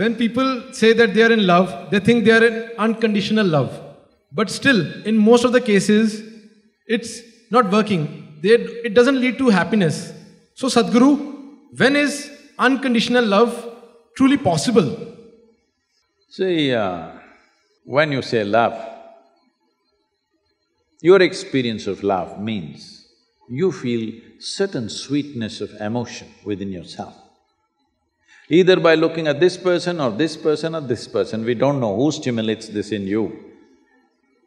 When people say that they are in love, they think they are in unconditional love. But still, in most of the cases, it's not working. They, it doesn't lead to happiness. So, Sadhguru, when is unconditional love truly possible? See, uh, when you say love, your experience of love means you feel certain sweetness of emotion within yourself. Either by looking at this person or this person or this person, we don't know who stimulates this in you.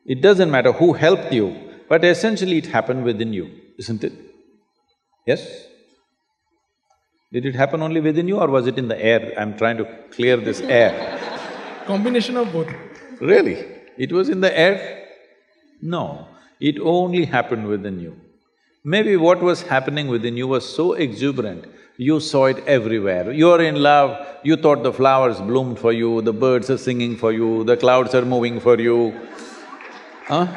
It doesn't matter who helped you, but essentially it happened within you, isn't it? Yes? Did it happen only within you or was it in the air? I'm trying to clear this air. Combination of both. Really? It was in the air? No, it only happened within you. Maybe what was happening within you was so exuberant, you saw it everywhere. You're in love, you thought the flowers bloomed for you, the birds are singing for you, the clouds are moving for you. Huh?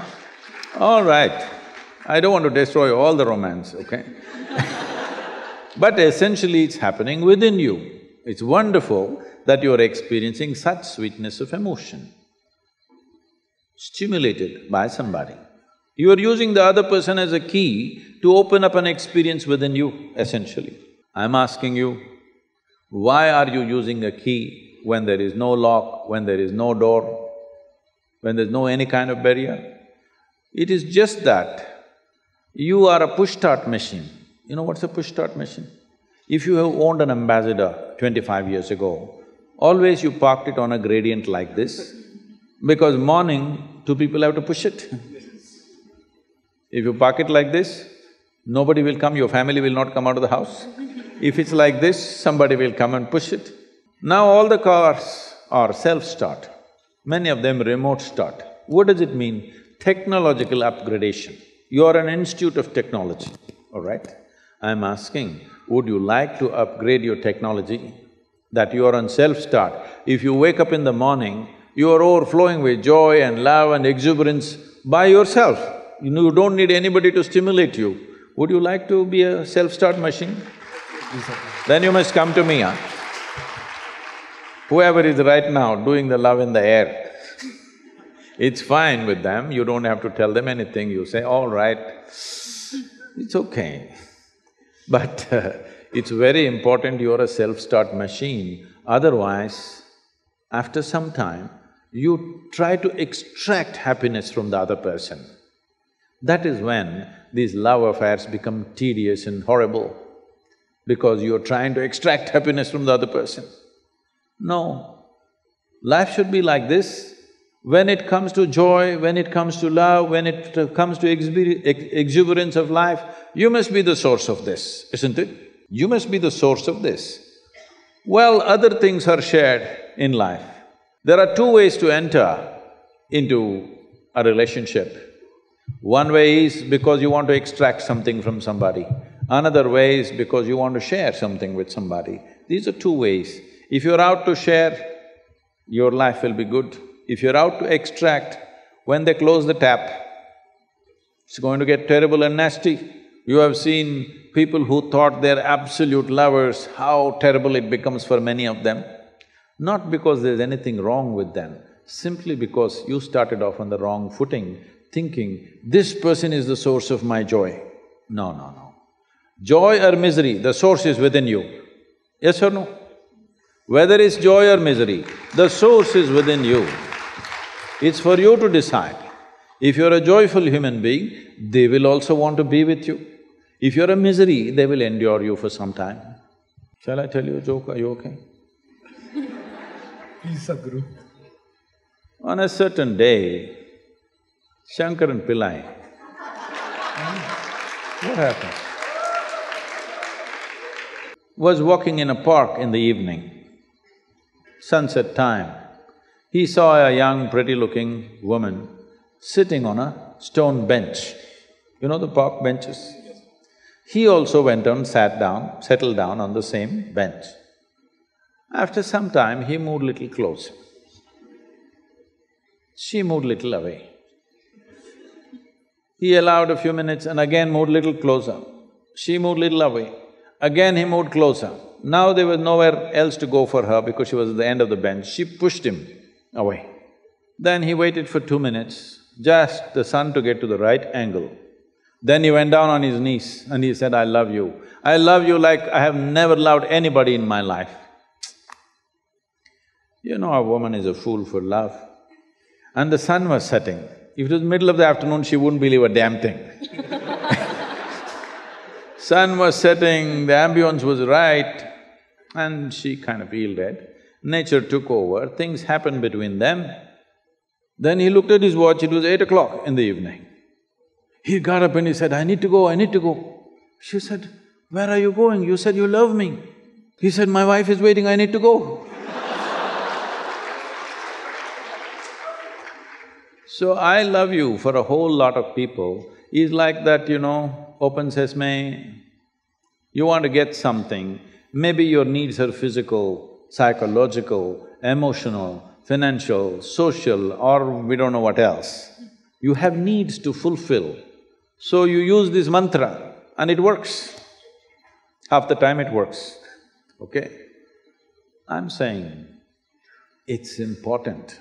All right, I don't want to destroy all the romance, okay? but essentially it's happening within you. It's wonderful that you're experiencing such sweetness of emotion, stimulated by somebody. You are using the other person as a key to open up an experience within you, essentially. I'm asking you, why are you using a key when there is no lock, when there is no door, when there's no any kind of barrier? It is just that you are a push-start machine. You know what's a push-start machine? If you have owned an ambassador twenty-five years ago, always you parked it on a gradient like this, because morning, two people have to push it. If you park it like this, nobody will come, your family will not come out of the house. If it's like this, somebody will come and push it. Now all the cars are self-start, many of them remote start. What does it mean? Technological upgradation. You are an institute of technology, all right? I'm asking, would you like to upgrade your technology that you are on self-start? If you wake up in the morning, you are overflowing with joy and love and exuberance by yourself. You don't need anybody to stimulate you. Would you like to be a self-start machine? Then you must come to me, huh? Whoever is right now doing the love in the air, it's fine with them, you don't have to tell them anything, you say, all right, it's okay. But uh, it's very important you're a self-start machine, otherwise, after some time, you try to extract happiness from the other person. That is when these love affairs become tedious and horrible, because you're trying to extract happiness from the other person. No, life should be like this. When it comes to joy, when it comes to love, when it comes to exuberance of life, you must be the source of this, isn't it? You must be the source of this. Well, other things are shared in life. There are two ways to enter into a relationship. One way is because you want to extract something from somebody, another way is because you want to share something with somebody. These are two ways. If you're out to share, your life will be good. If you're out to extract, when they close the tap, it's going to get terrible and nasty. You have seen people who thought they're absolute lovers, how terrible it becomes for many of them. Not because there's anything wrong with them, simply because you started off on the wrong footing, thinking, this person is the source of my joy. No, no, no. Joy or misery, the source is within you. Yes or no? Whether it's joy or misery, the source is within you. It's for you to decide. If you're a joyful human being, they will also want to be with you. If you're a misery, they will endure you for some time. Shall I tell you a joke? Are you okay? Please, Sadhguru. On a certain day, Shankaran Pillai, what happened? Was walking in a park in the evening, sunset time. He saw a young, pretty-looking woman sitting on a stone bench. You know the park benches? He also went and sat down, settled down on the same bench. After some time, he moved little closer. She moved little away. He allowed a few minutes and again moved little closer. She moved little away. Again he moved closer. now there was nowhere else to go for her because she was at the end of the bench. She pushed him away. Then he waited for two minutes, just the sun to get to the right angle. Then he went down on his knees and he said, I love you. I love you like I have never loved anybody in my life. You know, a woman is a fool for love. And the sun was setting. If it was middle of the afternoon, she wouldn't believe a damn thing. sun was setting, the ambience was right, and she kind of yielded. Nature took over, things happened between them. Then he looked at his watch, it was eight o'clock in the evening. He got up and he said, I need to go, I need to go. She said, Where are you going? You said you love me. He said, My wife is waiting, I need to go. So, I love you for a whole lot of people is like that, you know, open sesame, you want to get something, maybe your needs are physical, psychological, emotional, financial, social, or we don't know what else. You have needs to fulfill. So you use this mantra and it works. Half the time it works, okay? I'm saying it's important.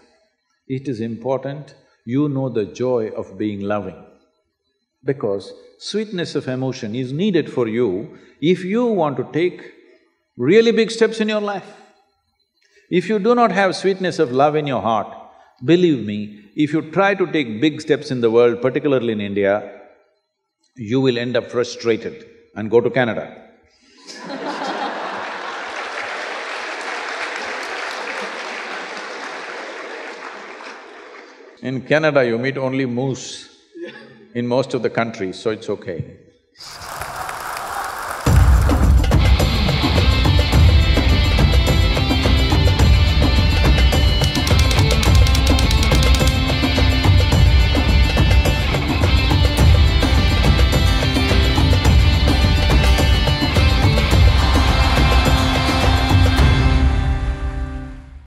It is important you know the joy of being loving. Because sweetness of emotion is needed for you if you want to take really big steps in your life. If you do not have sweetness of love in your heart, believe me, if you try to take big steps in the world, particularly in India, you will end up frustrated and go to Canada. In Canada, you meet only moose in most of the countries, so it's okay.